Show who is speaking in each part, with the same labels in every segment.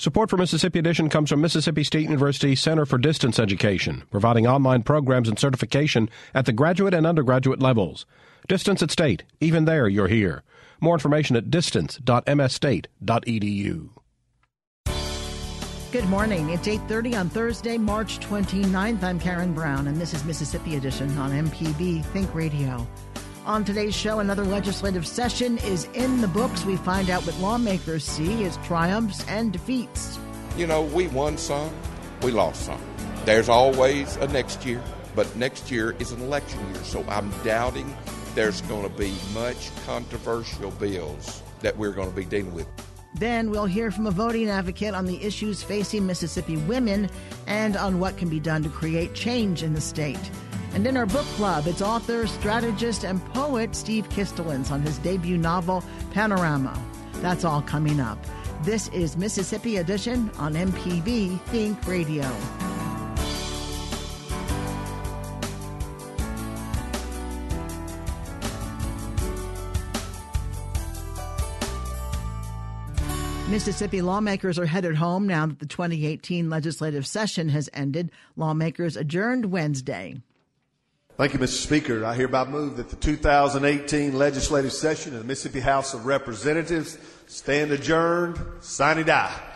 Speaker 1: Support for Mississippi Edition comes from Mississippi State University Center for Distance Education, providing online programs and certification at the graduate and undergraduate levels. Distance at State, even there you're here. More information at distance.msstate.edu.
Speaker 2: Good morning. It's 8:30 on Thursday, March 29th. I'm Karen Brown and this is Mississippi Edition on MPB Think Radio. On today's show, another legislative session is in the books. We find out what lawmakers see as triumphs and defeats.
Speaker 3: You know, we won some, we lost some. There's always a next year, but next year is an election year, so I'm doubting there's going to be much controversial bills that we're going to be dealing with.
Speaker 2: Then we'll hear from a voting advocate on the issues facing Mississippi women and on what can be done to create change in the state. And in our book club, it's author, strategist, and poet Steve Kistulentz on his debut novel, Panorama. That's all coming up. This is Mississippi Edition on MPB Think Radio. Mississippi lawmakers are headed home now that the 2018 legislative session has ended. Lawmakers adjourned Wednesday.
Speaker 4: Thank you, Mr. Speaker. I hereby move that the 2018 legislative session of the Mississippi House of Representatives stand adjourned. Sine die.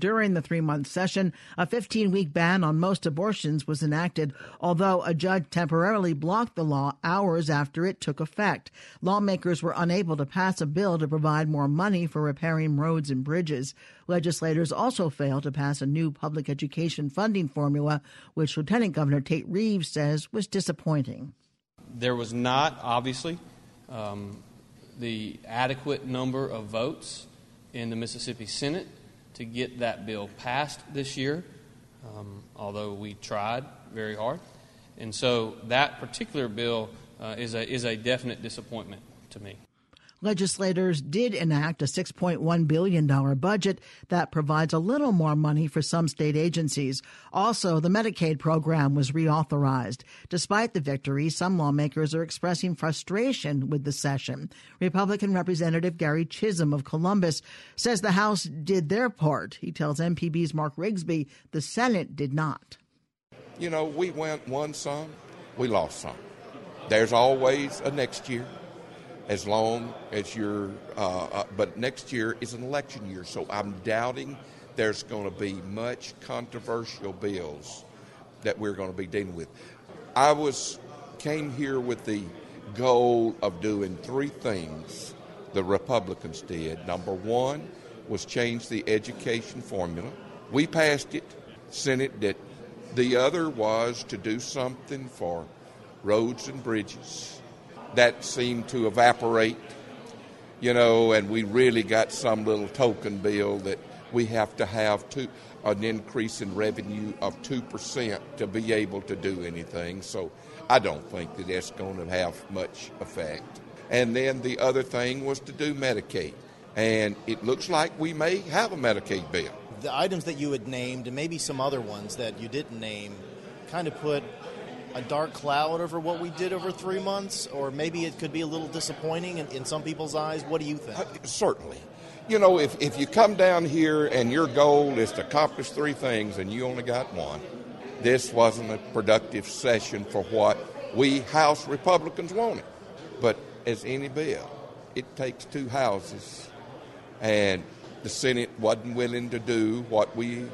Speaker 2: During the three month session, a 15 week ban on most abortions was enacted, although a judge temporarily blocked the law hours after it took effect. Lawmakers were unable to pass a bill to provide more money for repairing roads and bridges. Legislators also failed to pass a new public education funding formula, which Lieutenant Governor Tate Reeves says was disappointing.
Speaker 5: There was not, obviously, um, the adequate number of votes in the Mississippi Senate to get that bill passed this year, um, although we tried very hard. And so that particular bill uh, is, a, is a definite disappointment to me.
Speaker 2: Legislators did enact a $6.1 billion budget that provides a little more money for some state agencies. Also, the Medicaid program was reauthorized. Despite the victory, some lawmakers are expressing frustration with the session. Republican Representative Gary Chism of Columbus says the House did their part. He tells MPB's Mark Rigsby the Senate did not.
Speaker 3: You know, we went won some, we lost some. There's always a next year as long as you're, uh, uh, but next year is an election year, so I'm doubting there's going to be much controversial bills that we're going to be dealing with. I was came here with the goal of doing three things the Republicans did. Number one was change the education formula. We passed it. Senate did. The other was to do something for roads and bridges that seemed to evaporate, you know, and we really got some little token bill that we have to have two, an increase in revenue of 2% to be able to do anything. So I don't think that that's going to have much effect. And then the other thing was to do Medicaid. And it looks like we may have a Medicaid bill.
Speaker 6: The items that you had named, and maybe some other ones that you didn't name, kind of put a dark cloud over what we did over three months, or maybe it could be a little disappointing in, in some people's eyes? What do you think?
Speaker 3: Uh, certainly. You know, if, if you come down here and your goal is to accomplish three things and you only got one, this wasn't a productive session for what we House Republicans wanted. But as any bill, it takes two houses, and the Senate wasn't willing to do what we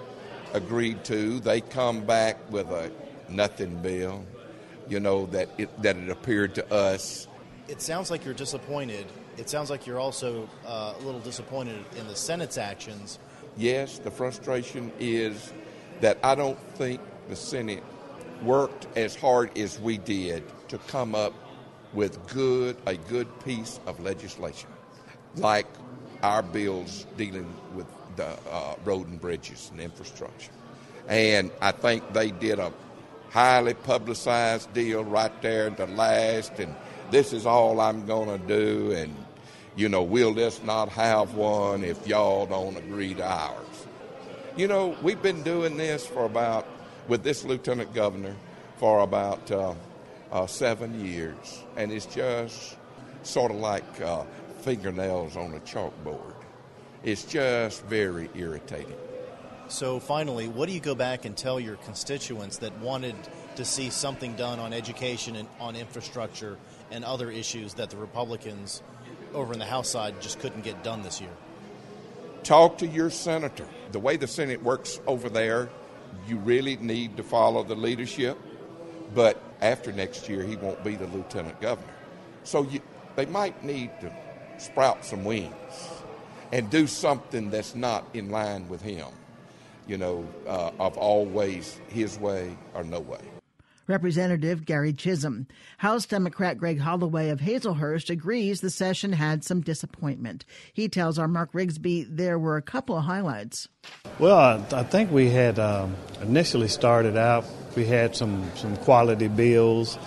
Speaker 3: agreed to. They come back with a nothing bill, you know, that it, that it appeared to us.
Speaker 6: It sounds like you're disappointed. It sounds like you're also uh, a little disappointed in the Senate's actions.
Speaker 3: Yes, the frustration is that I don't think the Senate worked as hard as we did to come up with good a good piece of legislation, like our bills dealing with the uh, road and bridges and infrastructure. And I think they did a highly publicized deal right there the last, and this is all I'm going to do, and you know, we'll just not have one if y'all don't agree to ours. You know, we've been doing this for about, with this lieutenant governor, for about uh, uh, seven years, and it's just sort of like uh, fingernails on a chalkboard. It's just very irritating.
Speaker 6: So, finally, what do you go back and tell your constituents that wanted to see something done on education and on infrastructure and other issues that the Republicans over in the House side just couldn't get done this year?
Speaker 3: Talk to your senator. The way the Senate works over there, you really need to follow the leadership. But after next year, he won't be the lieutenant governor. So you, they might need to sprout some wings and do something that's not in line with him you know, uh, of always his way or no way.
Speaker 2: Representative Gary Chism. House Democrat Greg Holloway of Hazlehurst agrees the session had some disappointment. He tells our Mark Rigsby there were a couple of highlights.
Speaker 7: Well, I think we had um, initially started out, we had some, some quality bills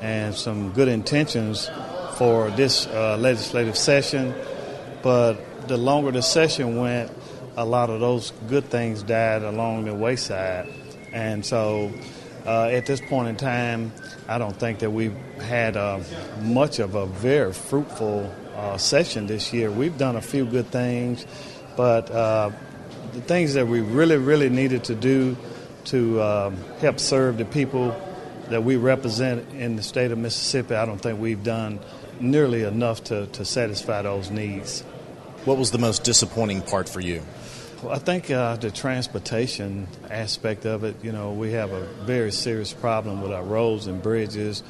Speaker 7: and some good intentions for this uh, legislative session, but the longer the session went, a lot of those good things died along the wayside. And so uh, at this point in time, I don't think that we've had uh, much of a very fruitful uh, session this year. We've done a few good things, but uh, the things that we really, really needed to do to um, help serve the people that we represent in the state of Mississippi, I don't think we've done nearly enough to, to satisfy those needs.
Speaker 6: What was the most disappointing part for you?
Speaker 7: I think uh, the transportation aspect of it, you know, we have a very serious problem with our roads and bridges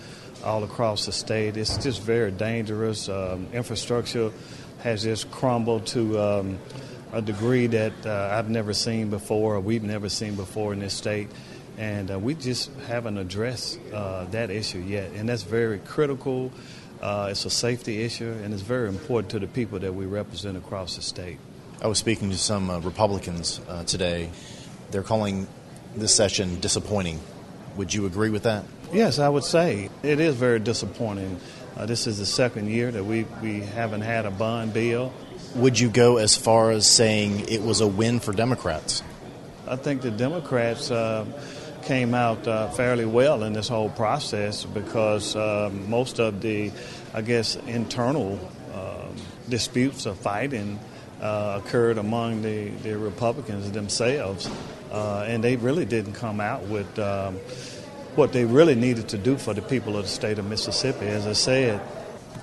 Speaker 7: all across the state. It's just very dangerous. Um, infrastructure has just crumbled to um, a degree that uh, I've never seen before, or we've never seen before in this state. And uh, we just haven't addressed uh, that issue yet. And that's very critical. Uh, it's a safety issue, and it's very important to the people that we represent across the state.
Speaker 6: I was speaking to some uh, Republicans uh, today. They're calling this session disappointing. Would you agree with that?
Speaker 7: Yes, I would say it is very disappointing. Uh, this is the second year that we, we haven't had a bond bill.
Speaker 6: Would you go as far as saying it was a win for Democrats?
Speaker 7: I think the Democrats uh, came out uh, fairly well in this whole process because uh, most of the, I guess, internal disputes or fighting uh, occurred among the, the Republicans themselves, uh, and they really didn't come out with um, what they really needed to do for the people of the state of Mississippi. As I said,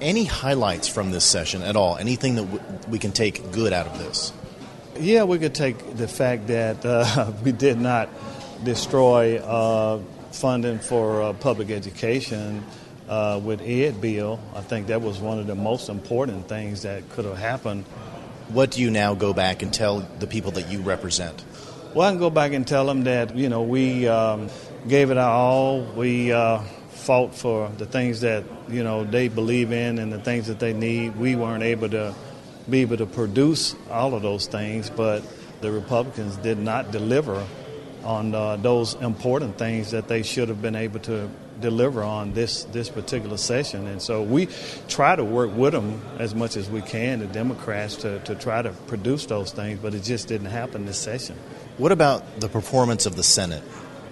Speaker 6: any highlights from this session at all? Anything that w- we can take good out of this?
Speaker 7: Yeah, we could take the fact that uh, we did not destroy uh, funding for uh, public education. Uh, with Ed Bill, I think that was one of the most important things that could have happened
Speaker 6: what do you now go back and tell the people that you represent?
Speaker 7: Well, I can go back and tell them that, you know, we um, gave it our all. We uh, fought for the things that, you know, they believe in and the things that they need. We weren't able to be able to produce all of those things, but the Republicans did not deliver on uh, those important things that they should have been able to deliver on this this particular session. And so we try to work with them as much as we can, the Democrats, to, to try to produce those things, but it just didn't happen this session.
Speaker 6: What about the performance of the Senate?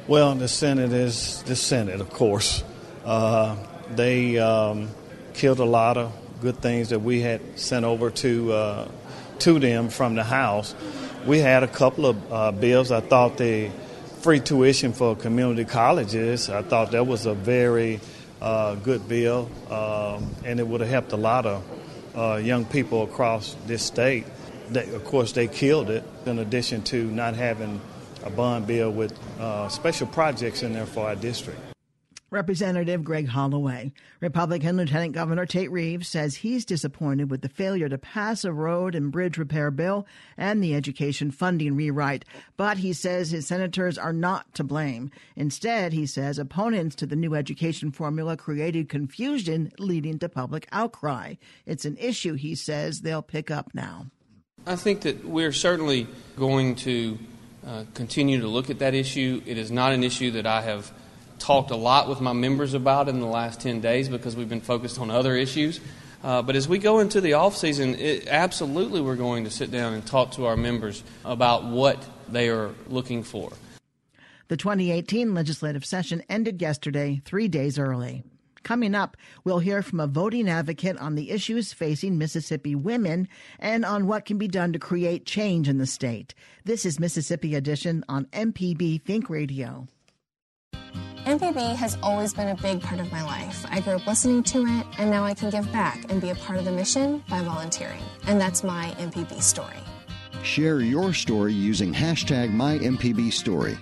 Speaker 7: Well, the Senate is the Senate, of course. Uh, they um, killed a lot of good things that we had sent over to uh, to them from the House. We had a couple of uh, bills. I thought they free tuition for community colleges. I thought that was a very uh, good bill, um, and it would have helped a lot of uh, young people across this state. They, of course, they killed it, in addition to not having a bond bill with uh, special projects in there for our district.
Speaker 2: Representative Greg Holloway. Republican Lieutenant Governor Tate Reeves says he's disappointed with the failure to pass a road and bridge repair bill and the education funding rewrite, but he says his senators are not to blame. Instead, he says opponents to the new education formula created confusion leading to public outcry. It's an issue, he says, they'll pick up now.
Speaker 5: I think that we're certainly going to uh, continue to look at that issue. It is not an issue that I have talked a lot with my members about in the last 10 days because we've been focused on other issues. Uh, but as we go into the off season, it, absolutely we're going to sit down and talk to our members about what they are looking for.
Speaker 2: The 2018 legislative session ended yesterday, three days early. Coming up, we'll hear from a voting advocate on the issues facing Mississippi women and on what can be done to create change in the state. This is Mississippi Edition on MPB Think Radio.
Speaker 8: MPB has always been a big part of my life. I grew up listening to it, and now I can give back and be a part of the mission by volunteering. And that's my MPB story.
Speaker 9: Share your story using hashtag MyMPBStory.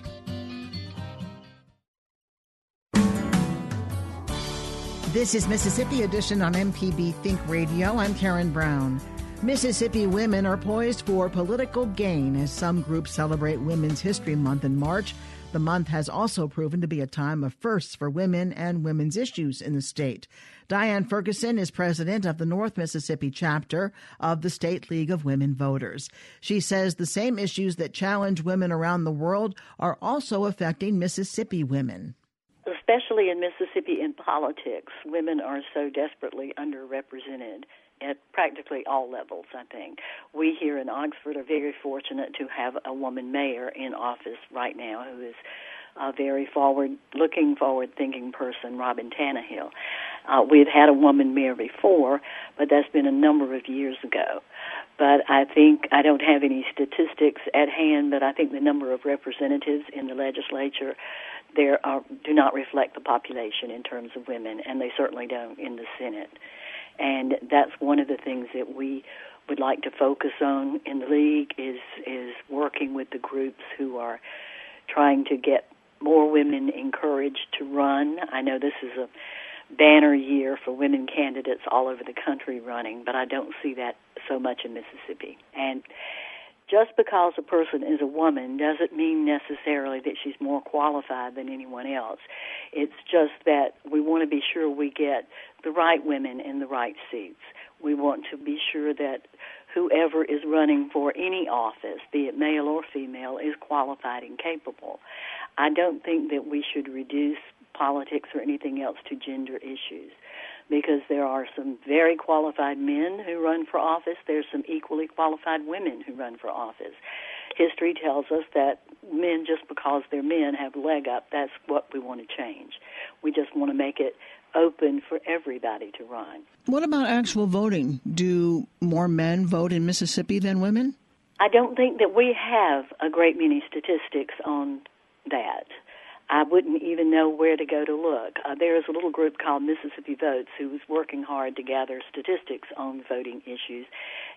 Speaker 2: This is Mississippi Edition on MPB Think Radio. I'm Karen Brown. Mississippi women are poised for political gain as some groups celebrate Women's History Month in March. The month has also proven to be a time of firsts for women and women's issues in the state. Dianne Fergusson is president of the North Mississippi chapter of the State League of Women Voters. She says the same issues that challenge women around the world are also affecting Mississippi women.
Speaker 10: Especially in Mississippi in politics, women are so desperately underrepresented at practically all levels, I think. We here in Oxford are very fortunate to have a woman mayor in office right now who is a very forward looking, forward thinking person, Robin Tannehill. Uh, we've had a woman mayor before, but that's been a number of years ago. But I think I don't have any statistics at hand, but I think the number of representatives in the legislature there are, do not reflect the population in terms of women, and they certainly don't in the Senate. And that's one of the things that we would like to focus on in the league is is working with the groups who are trying to get more women encouraged to run. I know this is a banner year for women candidates all over the country running, but I don't see that so much in Mississippi. And just because a person is a woman doesn't mean necessarily that she's more qualified than anyone else. It's just that we want to be sure we get the right women in the right seats. We want to be sure that whoever is running for any office, be it male or female, is qualified and capable. I don't think that we should reduce politics or anything else to gender issues because there are some very qualified men who run for office. There's some equally qualified women who run for office. History tells us that men, just because they're men, have a leg up. That's what we want to change. We just want to make it open for everybody to run.
Speaker 2: What about actual voting? Do more men vote in Mississippi than women?
Speaker 10: I don't think that we have a great many statistics on that. I wouldn't even know where to go to look. Uh, there is a little group called Mississippi Votes who is working hard to gather statistics on voting issues.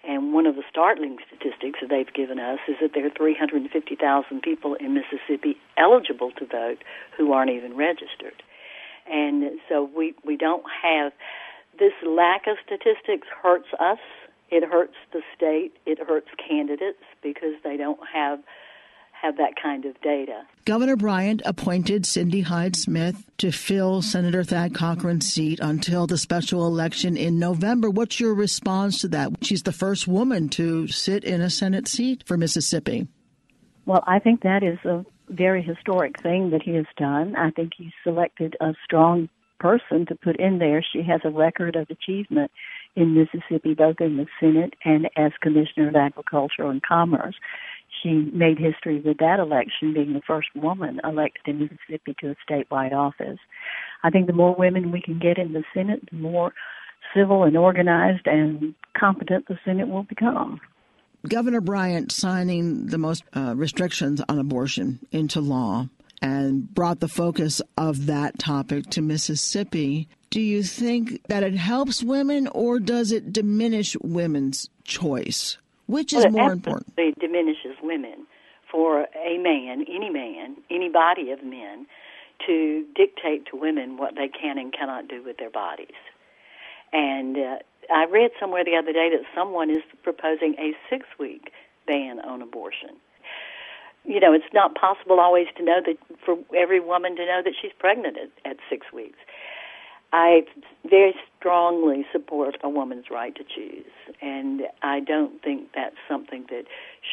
Speaker 10: And one of the startling statistics that they've given us is that there are 350,000 people in Mississippi eligible to vote who aren't even registered. And so we, we don't have this lack of statistics hurts us. It hurts the state. It hurts candidates because they don't have have that kind of data.
Speaker 2: Governor Bryant appointed Cindy Hyde Smith to fill Senator Thad Cochran's seat until the special election in November. What's your response to that? She's the first woman to sit in a Senate seat for Mississippi.
Speaker 11: Well, I think that is a very historic thing that he has done. I think he selected a strong person to put in there. She has a record of achievement in Mississippi, both in the Senate and as Commissioner of Agriculture and Commerce she made history with that election being the first woman elected in Mississippi to a statewide office. I think the more women we can get in the Senate, the more civil and organized and competent the Senate will become.
Speaker 2: Governor Bryant signing the most uh, restrictions on abortion into law and brought the focus of that topic to Mississippi. Do you think that it helps women or does it diminish women's choice? Which is
Speaker 10: well,
Speaker 2: more important?
Speaker 10: It diminishes women. For a man, any man, any body of men, to dictate to women what they can and cannot do with their bodies. And uh, I read somewhere the other day that someone is proposing a six week ban on abortion. You know, it's not possible always to know that for every woman to know that she's pregnant at, at six weeks. I very strongly support a woman's right to choose, and I don't think that's something that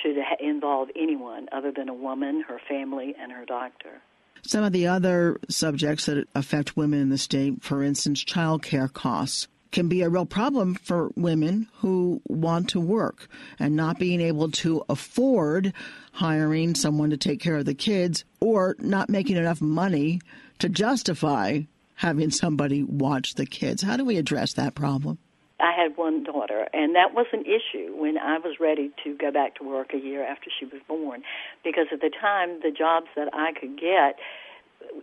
Speaker 10: should involve anyone other than a woman, her family, and her doctor.
Speaker 2: Some of the other subjects that affect women in the state, for instance, child care costs, can be a real problem for women who want to work and not being able to afford hiring someone to take care of the kids or not making enough money to justify having somebody watch the kids. How do we address that problem?
Speaker 10: I had one daughter, and that was an issue when I was ready to go back to work a year after she was born, because at the time the jobs that I could get,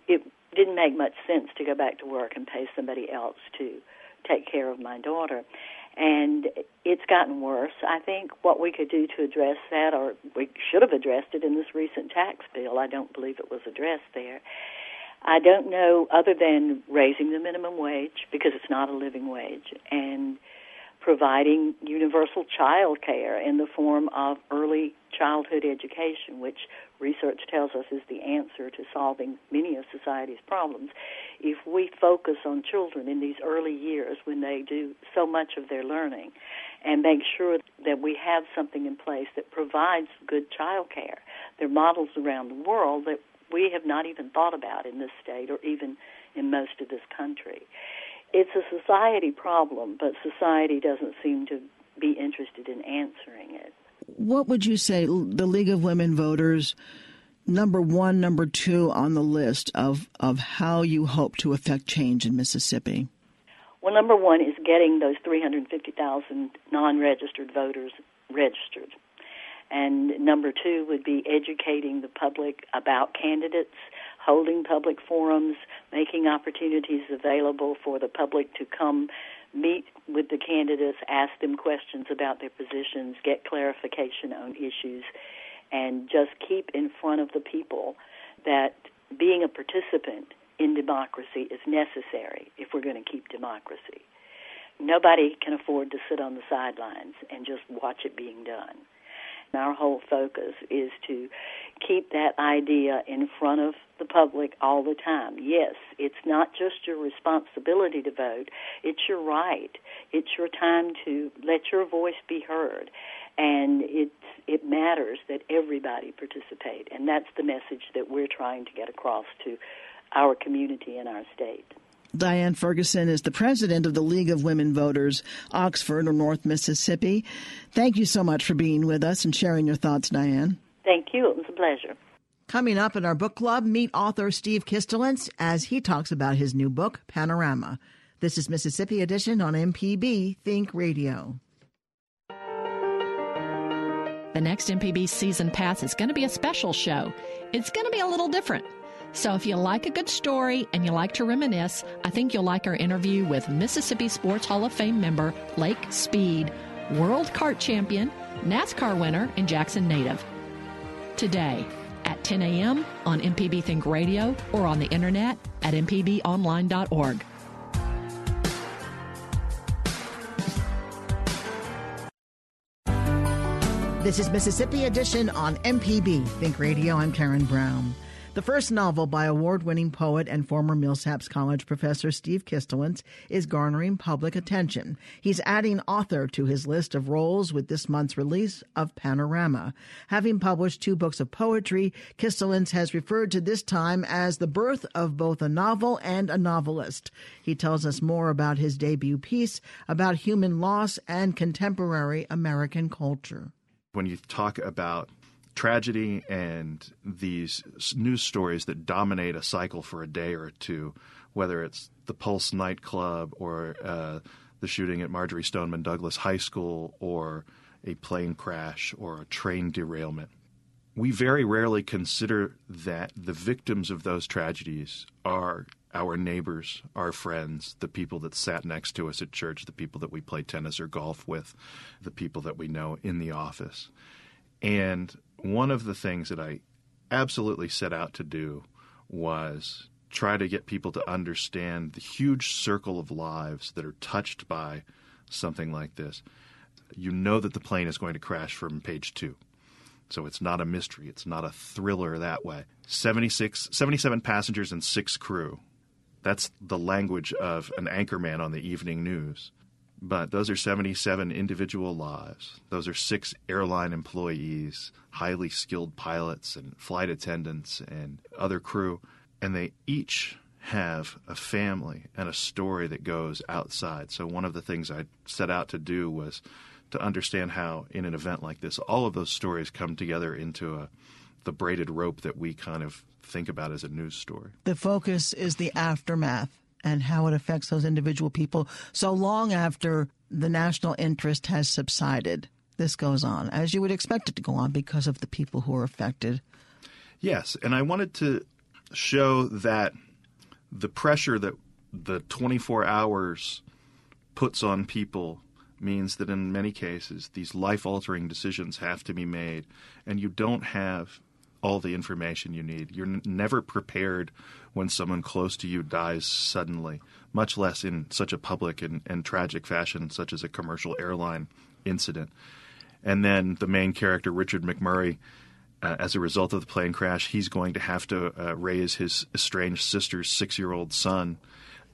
Speaker 10: it didn't make much sense to go back to work and pay somebody else to take care of my daughter. And it's gotten worse. I think what we could do to address that, or we should have addressed it in this recent tax bill, I don't believe it was addressed there, I don't know other than raising the minimum wage because it's not a living wage and providing universal child care in the form of early childhood education, which research tells us is the answer to solving many of society's problems. If we focus on children in these early years when they do so much of their learning and make sure that we have something in place that provides good child care, there are models around the world that we have not even thought about in this state or even in most of this country. It's a society problem, but society doesn't seem to be interested in answering it.
Speaker 2: What would you say the League of Women Voters number 1 number 2 on the list of of how you hope to affect change in Mississippi?
Speaker 10: Well, number 1 is getting those 350,000 non-registered voters registered. And number two would be educating the public about candidates, holding public forums, making opportunities available for the public to come meet with the candidates, ask them questions about their positions, get clarification on issues, and just keep in front of the people that being a participant in democracy is necessary if we're going to keep democracy. Nobody can afford to sit on the sidelines and just watch it being done. Our whole focus is to keep that idea in front of the public all the time. Yes, it's not just your responsibility to vote, it's your right. It's your time to let your voice be heard. And it it matters that everybody participate, and that's the message that we're trying to get across to our community and our state.
Speaker 2: Dianne Fergusson is the president of the League of Women Voters, Oxford or North Mississippi. Thank you so much for being with us and sharing your thoughts, Dianne.
Speaker 10: Thank you. It was a pleasure.
Speaker 2: Coming up in our book club, meet author Steve Kistulentz as he talks about his new book, Panorama. This is Mississippi Edition on MPB Think Radio.
Speaker 12: The next MPB season pass is going to be a special show. It's going to be a little different. So if you like a good story and you like to reminisce, I think you'll like our interview with Mississippi Sports Hall of Fame member Lake Speed, world kart champion, NASCAR winner, and Jackson native. Today at 10 a.m. on MPB Think Radio or on the internet at mpbonline.org.
Speaker 2: This is Mississippi Edition on MPB Think Radio. I'm Karen Brown. The first novel by award winning poet and former Millsaps College professor Steve Kistulentz is garnering public attention. He's adding author to his list of roles with this month's release of Panorama. Having published two books of poetry, Kistulentz has referred to this time as the birth of both a novel and a novelist. He tells us more about his debut piece about human loss and contemporary American culture.
Speaker 13: When you talk about tragedy and these news stories that dominate a cycle for a day or two, whether it's the Pulse nightclub or uh, the shooting at Marjory Stoneman Douglas High School or a plane crash or a train derailment. We very rarely consider that the victims of those tragedies are our neighbors, our friends, the people that sat next to us at church, the people that we play tennis or golf with, the people that we know in the office. And one of the things that I absolutely set out to do was try to get people to understand the huge circle of lives that are touched by something like this. You know that the plane is going to crash from page two. So it's not a mystery. It's not a thriller that way. 76, 77 passengers and six crew. That's the language of an anchorman on the evening news. But those are 77 individual lives. Those are six airline employees, highly skilled pilots and flight attendants and other crew. And they each have a family and a story that goes outside. So, one of the things I set out to do was to understand how, in an event like this, all of those stories come together into a, the braided rope that we kind of think about as a news story.
Speaker 2: The focus is the aftermath and how it affects those individual people so long after the national interest has subsided. This goes on, as you would expect it to go on, because of the people who are affected.
Speaker 13: Yes, and I wanted to show that the pressure that the 24 hours puts on people means that in many cases these life altering decisions have to be made, and you don't have all the information you need. You're n- never prepared when someone close to you dies suddenly, much less in such a public and, and tragic fashion, such as a commercial airline incident. And then the main character, Richard McMurray, uh, as a result of the plane crash, he's going to have to uh, raise his estranged sister's six year old son.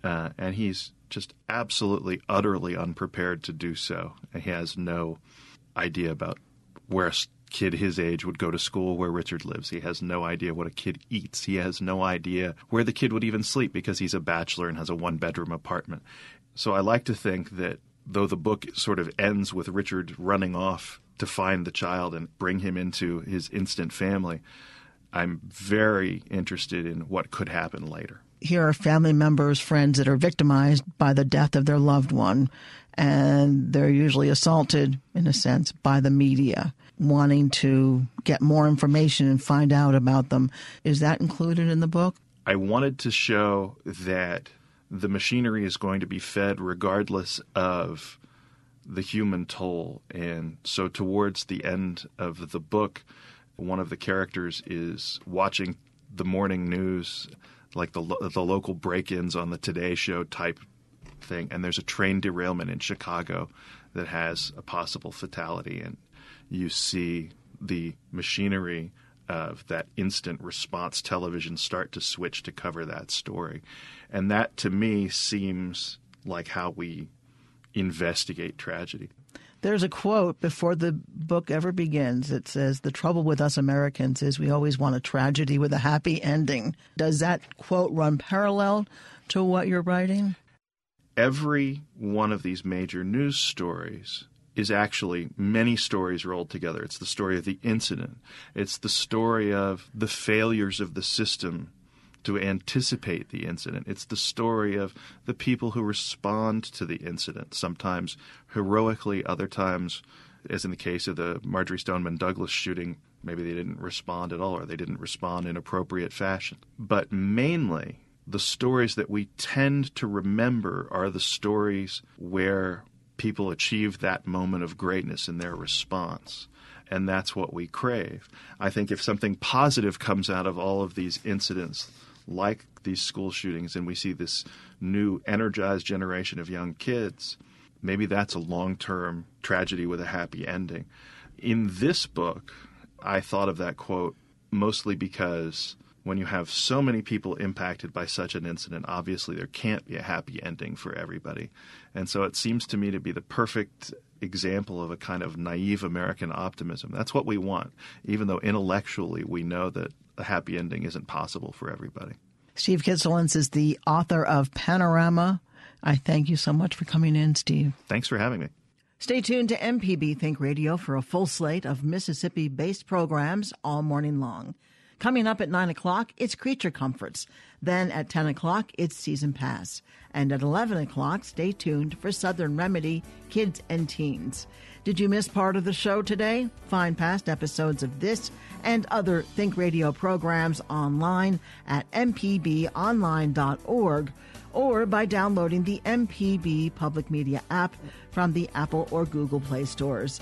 Speaker 13: Uh, and he's just absolutely, utterly unprepared to do so. He has no idea about where kid his age would go to school where Richard lives. He has no idea what a kid eats. He has no idea where the kid would even sleep because he's a bachelor and has a one bedroom apartment. So I like to think that though the book sort of ends with Richard running off to find the child and bring him into his instant family, I'm very interested in what could happen later
Speaker 2: here are family members, friends that are victimized by the death of their loved one, and they're usually assaulted, in a sense, by the media, wanting to get more information and find out about them. Is that included in the book?
Speaker 13: I wanted to show that the machinery is going to be fed regardless of the human toll. And so, towards the end of the book, one of the characters is watching the morning news like the the local break-ins on the Today Show type thing, and there's a train derailment in Chicago that has a possible fatality, and you see the machinery of that instant response television start to switch to cover that story, and that to me seems like how we investigate tragedy.
Speaker 2: There's a quote before the book ever begins. It says, The trouble with us Americans is we always want a tragedy with a happy ending. Does that quote run parallel to what you're writing?
Speaker 13: Every one of these major news stories is actually many stories rolled together. It's the story of the incident, it's the story of the failures of the system to anticipate the incident. It's the story of the people who respond to the incident, sometimes heroically, other times, as in the case of the Marjory Stoneman Douglas shooting, maybe they didn't respond at all or they didn't respond in appropriate fashion. But mainly, the stories that we tend to remember are the stories where people achieve that moment of greatness in their response and that's what we crave. I think if something positive comes out of all of these incidents, like these school shootings and we see this new energized generation of young kids, maybe that's a long term tragedy with a happy ending. In this book, I thought of that quote mostly because when you have so many people impacted by such an incident, obviously there can't be a happy ending for everybody. And so it seems to me to be the perfect example of a kind of naive American optimism. That's what we want, even though intellectually we know that a happy ending isn't possible for everybody.
Speaker 2: Steve Kistulentz is the author of Panorama. I thank you so much for coming in, Steve.
Speaker 13: Thanks for having me.
Speaker 2: Stay tuned to MPB Think Radio for a full slate of Mississippi based programs all morning long. Coming up at 9 o'clock, it's Creature Comforts. Then at 10 o'clock, it's Season Pass. And at 11 o'clock, stay tuned for Southern Remedy Kids and Teens. Did you miss part of the show today? Find past episodes of this and other Think Radio programs online at mpbonline.org or by downloading the MPB Public Media app from the Apple or Google Play stores.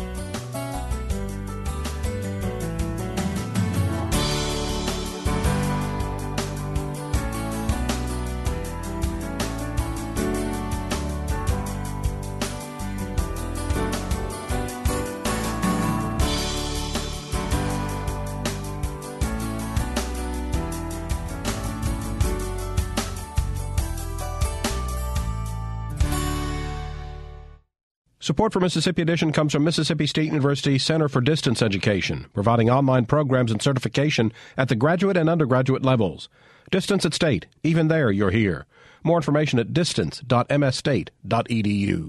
Speaker 1: Support for Mississippi Edition comes from Mississippi State University Center for Distance Education, providing online programs and certification at the graduate and undergraduate levels. Distance at State, even there you're here. More information at distance.msstate.edu.